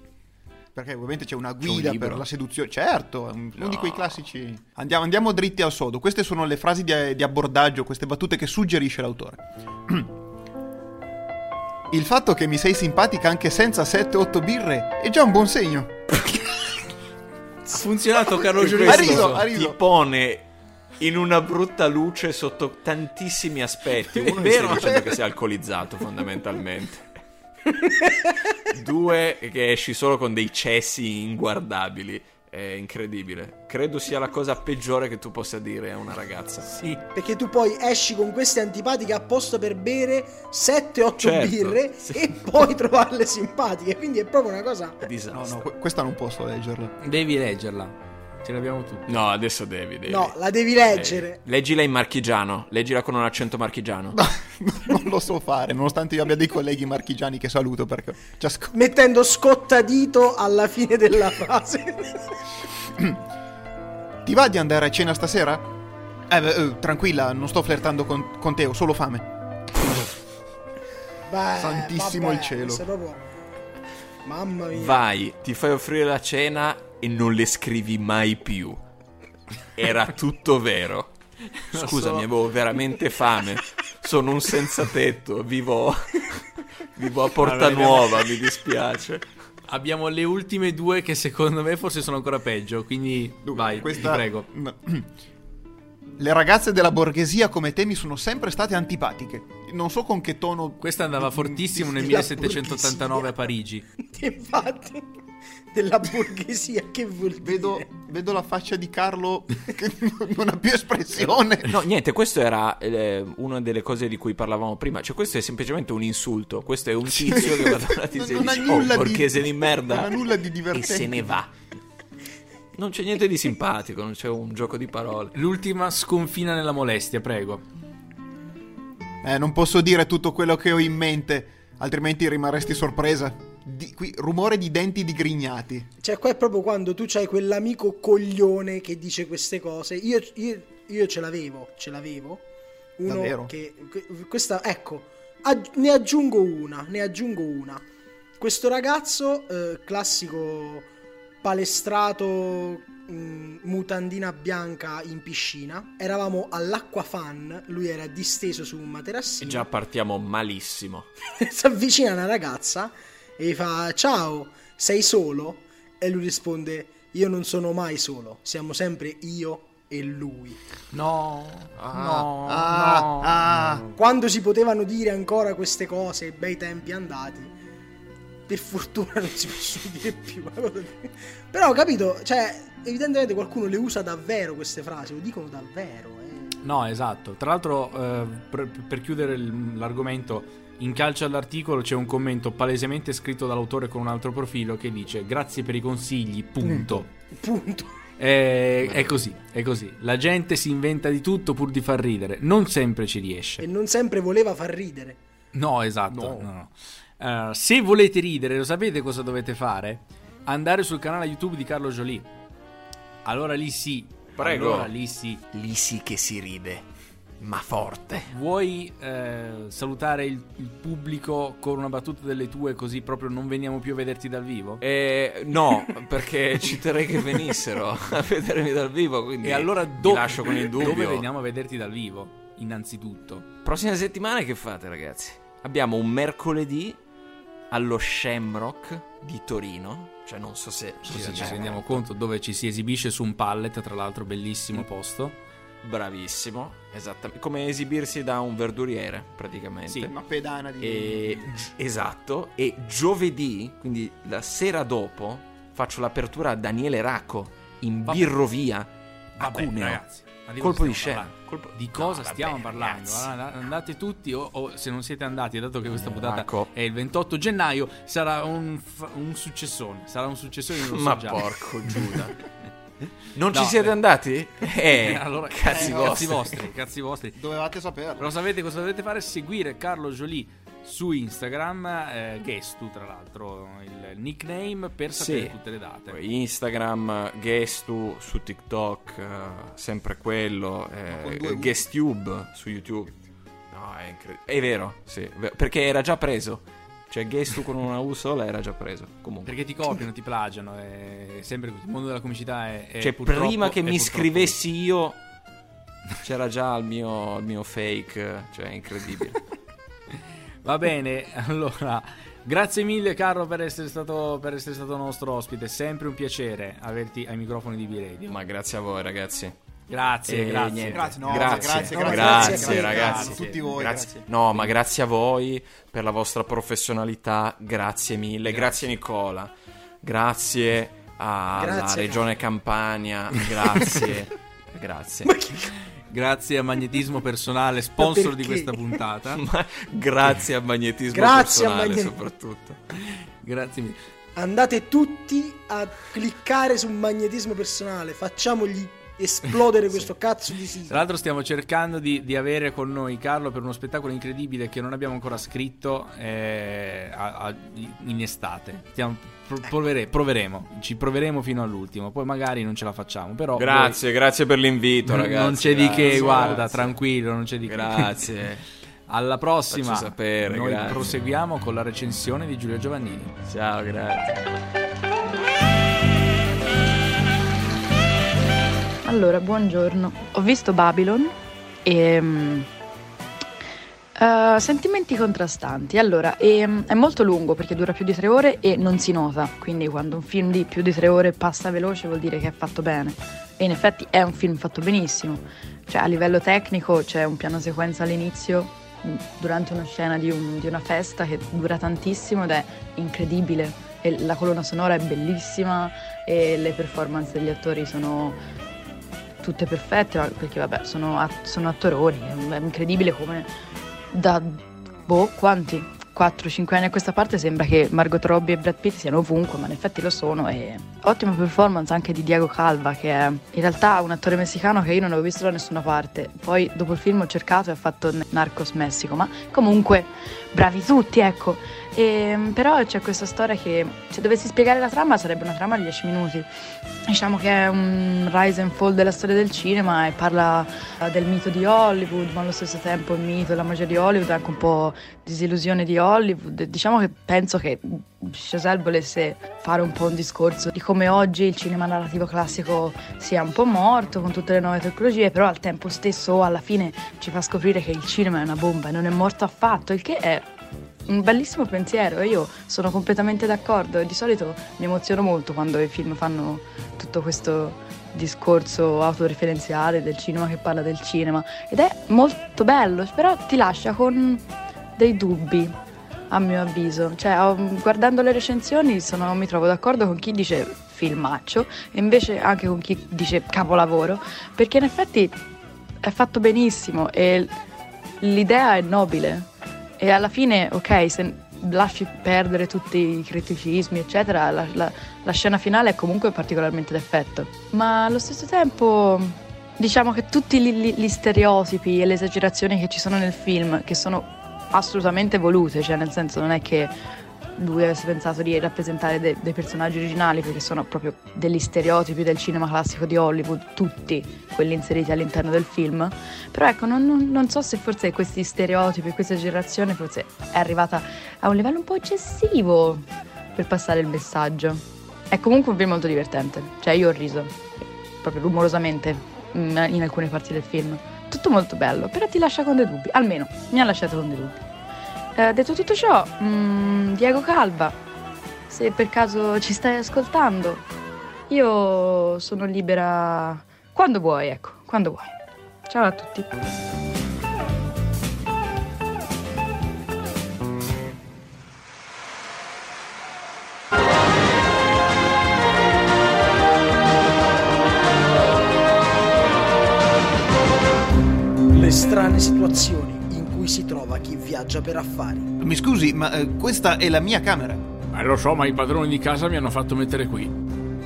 Perché ovviamente c'è una guida libro? per la seduzione. Certo, è un- uno di No. quei classici. Andiamo, andiamo dritti al sodo. Queste sono le frasi di, di abbordaggio, queste battute che suggerisce l'autore. Il fatto che mi sei simpatica anche senza 7-8 birre è già un buon segno. Cazzo. funzionato Carlo Giulio Ha ha ti pone in una brutta luce sotto tantissimi aspetti. Uno mi Vero. stai dicendo che sei alcolizzato fondamentalmente. Due che esci solo con dei cessi inguardabili. È incredibile. Credo sia la cosa peggiore che tu possa dire a una ragazza. Sì. Perché tu poi esci con queste antipatiche apposta per bere 7-8 Certo, birre sì. e poi trovarle simpatiche. Quindi è proprio una cosa. No, Disastro. no, que- questa non posso leggerla. Devi leggerla. Ce l'abbiamo tutti. No, adesso devi. devi. No, la devi leggere. Eh, leggila in marchigiano. Leggila con un accento marchigiano. non lo so fare, nonostante io abbia dei colleghi marchigiani che saluto perché ciascuno... Mettendo scottadito alla fine della frase. Ti va di andare a cena stasera? Eh, eh, tranquilla, non sto flirtando con, con te, ho solo fame. Beh, Santissimo vabbè, il cielo. proprio- Mamma mia. Vai, ti fai offrire la cena e non le scrivi mai più. Era tutto vero. Scusami, avevo veramente fame. Sono un senza tetto, vivo, vivo a Porta. Nuova, mi dispiace. Abbiamo le ultime due che secondo me forse sono ancora peggio. Quindi vai, Questa- ti prego. No. Le ragazze della borghesia come te mi sono sempre state antipatiche. Non so con che tono... Questa andava fortissimo nel della 1789 a. Parigi. Infatti, della borghesia, che vuol dire? Vedo, vedo la faccia di Carlo che non ha più espressione. No, niente, questo era eh, una delle cose di cui parlavamo prima. Cioè, questo è semplicemente un insulto. Questo è un tizio che va da una tizia e Non ha dice: nulla Oh, di- borghese di merda. non ha nulla di E divertente. se ne va. Non c'è niente di simpatico, non c'è un gioco di parole. L'ultima sconfina nella molestia, prego. Eh, non posso dire tutto quello che ho in mente, altrimenti rimarresti sorpresa. Di- qui, rumore di denti digrignati. Cioè, qua è proprio quando tu c'hai quell'amico coglione che dice queste cose. Io, io- io ce l'avevo, ce l'avevo. Uno Davvero? che. que- Questa, ecco, agg- ne aggiungo una, ne aggiungo una. Questo ragazzo, eh, classico palestrato, mh, mutandina bianca in piscina. Eravamo all'acqua fan, lui era disteso su un E materassino. già partiamo malissimo. si avvicina una ragazza e gli fa ciao, sei solo? E lui risponde io non sono mai solo, siamo sempre io e lui. No, no, Ah, no. ah. Quando si potevano dire ancora queste cose, bei tempi andati, per fortuna non si possono dire più. Però ho capito, cioè, evidentemente qualcuno le usa davvero queste frasi, lo dicono davvero. eh. No, esatto. Tra l'altro, eh, per, per chiudere l'argomento, in calcio all'articolo c'è un commento palesemente scritto dall'autore con un altro profilo che dice grazie per i consigli, punto. Punto. Eh, è così, è così. La gente si inventa di tutto pur di far ridere. Non sempre ci E riesce. non sempre voleva far ridere. No, esatto. no, no. Eh, se volete ridere, lo sapete cosa dovete fare? Andare sul canale YouTube di Carlo Jolie. Allora lì sì. Prego. Allora lì sì. Lì sì che si ride, ma forte. Vuoi eh, salutare il, il pubblico con una battuta delle tue così proprio non veniamo più a vederti dal vivo? Eh, no, perché ci terrei che venissero a vedermi dal vivo. Quindi E allora do- lascio con il dubbio. dove veniamo a vederti dal vivo? Innanzitutto. Prossima settimana che fate, ragazzi? Abbiamo un mercoledì allo Shamrock di Torino. Cioè, non so se Così si ci rendiamo conto. conto dove ci si esibisce su un pallet, tra l'altro bellissimo posto. Bravissimo, esattamente. Come esibirsi da un verduriere, praticamente. Sì. Una pedana di... E, esatto, e giovedì, quindi la sera dopo, faccio l'apertura a Daniele Racco in Vabbè. Birrovia a Vabbè, Cuneo. ragazzi, ma di Colpo di scena. parlando? Colpo- Di cosa No, vabbè, stiamo parlando? ragazzi. Allora, andate tutti o, o se non siete andati, dato che questa puntata Ecco. è il 28 gennaio, sarà un, un successone. Sarà un successone, so Ma già. porco Giuda. Non No, ci siete eh. andati? Eh, allora, cazzi eh, vostri. cazzi vostri, cazzi vostri. Dovevate saperlo. Però sapete cosa dovete fare? Seguire Carlo Jolie su Instagram, eh, Gestu tra l'altro, il nickname per sapere Sì. tutte le date. Instagram, Gestu su TikTok, eh, sempre quello, eh. Guestube su YouTube. No, è incredibile. È vero, sì, è vero, perché era già preso. Cioè, Gestu con una U sola era già preso. Comunque. Perché ti copiano, ti plagiano, è sempre così. Il mondo della comicità è. è cioè, prima che mi scrivessi io, c'era già il mio, il mio fake. Cioè, incredibile. Va bene, allora Grazie mille Carlo per essere, stato, per essere stato nostro ospite, sempre un piacere averti ai microfoni di B-Radio. Ma grazie a voi ragazzi. Grazie, Eh, grazie. Grazie, no, grazie, grazie, grazie, grazie, ragazzi. grazie. Tutti voi, grazie. No, ma grazie a voi per la vostra professionalità, grazie mille, grazie, Nicola, grazie alla Grazie, Regione Campania, grazie, grazie. Grazie a Magnetismo Personale, sponsor di questa puntata. Ma grazie a Magnetismo Grazie a Personale Magnet- soprattutto. Grazie mille. Andate tutti a cliccare sul magnetismo personale. Facciamogli esplodere questo cazzo di sito. Tra l'altro stiamo cercando di, di avere con noi Carlo per uno spettacolo incredibile che non abbiamo ancora scritto eh, a- a- in estate. Stiamo- pro- provere- proveremo, ci proveremo fino all'ultimo, poi magari non ce la facciamo, però Grazie, grazie per l'invito, voi- ragazzi. non c'è di che, grazie, guarda, grazie. tranquillo, non c'è di che. Grazie. Alla prossima. Sapere, Noi grazie. proseguiamo con la recensione di Giulio Giovannini. Ciao, grazie. Allora, buongiorno. Ho visto Babylon e... mm, eh, sentimenti contrastanti. Allora, ehm, è molto lungo perché dura più di tre ore e non si nota. Quindi quando un film di più di tre ore passa veloce vuol dire che è fatto bene. E in effetti è un film fatto benissimo. Cioè, a livello tecnico c'è un piano sequenza all'inizio mm, durante una scena di, un- di una festa che dura tantissimo ed è incredibile. E la colonna sonora è bellissima e le performance degli attori sono tutte perfette, perché vabbè, sono, at- sono attoroni, è incredibile come da, boh, quanti? 4-5 anni a questa parte sembra che Margot Robbie e Brad Pitt siano ovunque, ma in effetti lo sono e ottima performance anche di Diego Calva, che è in realtà un attore messicano che io non avevo visto da nessuna parte. Poi dopo il film ho cercato e ha fatto Narcos Messico, ma comunque bravi tutti, ecco. E, però c'è questa storia che se dovessi spiegare la trama sarebbe una trama di 10 minuti. Diciamo che è un rise and fall della storia del cinema e parla eh, del mito di Hollywood, ma allo stesso tempo il mito la magia di Hollywood, anche un po' disillusione di Hollywood. Diciamo che penso che Chazelle volesse fare un po' un discorso di come oggi il cinema narrativo classico sia un po' morto con tutte le nuove tecnologie, però al tempo stesso alla fine ci fa scoprire che il cinema è una bomba e non è morto affatto, il che è un bellissimo pensiero io sono completamente d'accordo di solito mi emoziono molto quando i film fanno tutto questo discorso autoreferenziale del cinema che parla del cinema ed è molto bello, però ti lascia con dei dubbi a mio avviso. Cioè, guardando le recensioni sono- mi trovo d'accordo con chi dice filmaccio e invece anche con chi dice capolavoro, perché in effetti è fatto benissimo e l'idea è nobile. E alla fine, ok, se lasci perdere tutti i criticismi, eccetera, la, la- la scena finale è comunque particolarmente d'effetto. Ma allo stesso tempo, diciamo che tutti gli, gli- stereotipi e le esagerazioni che ci sono nel film, che sono assolutamente volute, cioè nel senso non è che lui avesse pensato di rappresentare de- dei personaggi originali perché sono proprio degli stereotipi del cinema classico di Hollywood, tutti quelli inseriti all'interno del film. Però ecco, non, non- non so se forse questi stereotipi, questa esagerazione forse è arrivata a un livello un po' eccessivo per passare il messaggio. È comunque un film molto divertente, cioè io ho riso, proprio rumorosamente in alcune parti del film. Tutto molto bello, però ti lascia con dei dubbi, almeno mi ha lasciato con dei dubbi. Eh, detto tutto ciò, mm, Diego Calva, se per caso ci stai ascoltando, io sono libera quando vuoi, ecco, quando vuoi. Ciao a tutti. Le strane situazioni cui si trova chi viaggia per affari. Mi scusi, ma eh, questa è la mia camera. Eh, lo so, ma i padroni di casa mi hanno fatto mettere qui.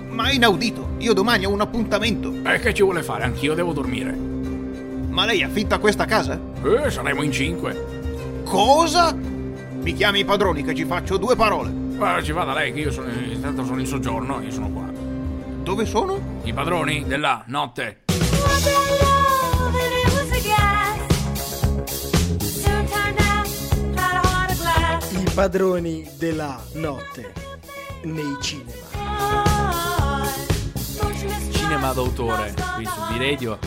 Ma è inaudito. Io domani ho un appuntamento. E che ci vuole fare? Anch'io devo dormire. Ma lei affitta questa casa? Eh, saremo in cinque. Cosa? Mi chiami i padroni che ci faccio due parole. Guarda, ci vada lei che io sono, intanto sono in soggiorno, io sono qua. Dove sono? I padroni della notte. Padroni della notte nei cinema. Cinema d'autore, qui su B-Radio.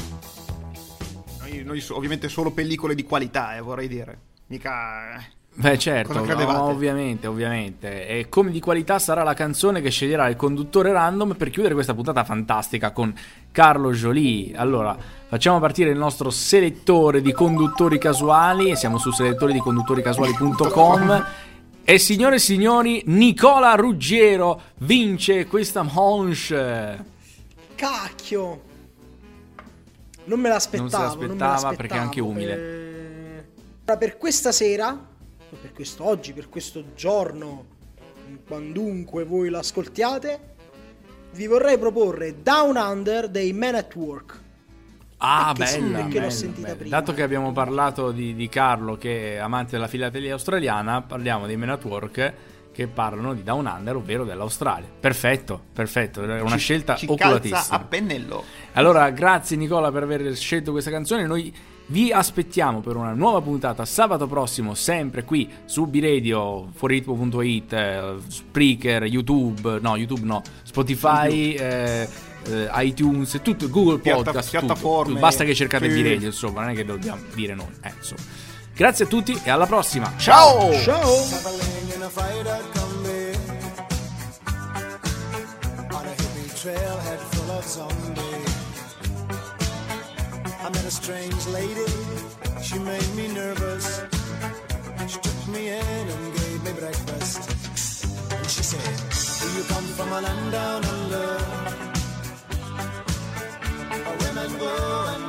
Noi, noi ovviamente solo pellicole di qualità, eh, vorrei dire. Mica... Beh certo, no, ovviamente, ovviamente. E come di qualità sarà la canzone che sceglierà il conduttore random per chiudere questa puntata fantastica con Carlo Jolie. Allora, facciamo partire il nostro selettore di conduttori casuali e siamo su selettoridiconduttoricasuali.com e signore e signori, Nicola Ruggiero vince questa manche. Cacchio! Non me l'aspettavo. Non se l'aspettava non me l'aspettavo. perché è anche umile. Eh, Ora, per questa sera, per questo oggi, per questo giorno, quandunque voi l'ascoltiate, vi vorrei proporre Down Under dei Men at Work. Ah, Perché bella, perché l'ho bella, sentita bella. prima. Dato che abbiamo parlato di, di Carlo che è amante della filatelia australiana, parliamo dei Men at Work che parlano di Down Under, ovvero dell'Australia. Perfetto, perfetto, è una Ci- scelta ci oculatissima. a pennello. Allora, grazie Nicola per aver scelto questa canzone. Noi vi aspettiamo per una nuova puntata sabato prossimo, sempre qui su B-Radio, fuoriritmo.it, eh, Spreaker, YouTube, no, YouTube no, Spotify, eh, eh, iTunes, tutto, Google Piatta- Podcast, tutto. piattaforme Basta che cercate che- B-Radio, insomma, non è che dobbiamo dire noi. eh, insomma. Grazie a tutti e alla prossima. Ciao! Ciao! I met a strange lady, she made me nervous. She took me in and gave me breakfast. And she said, Do you come from a land down under? people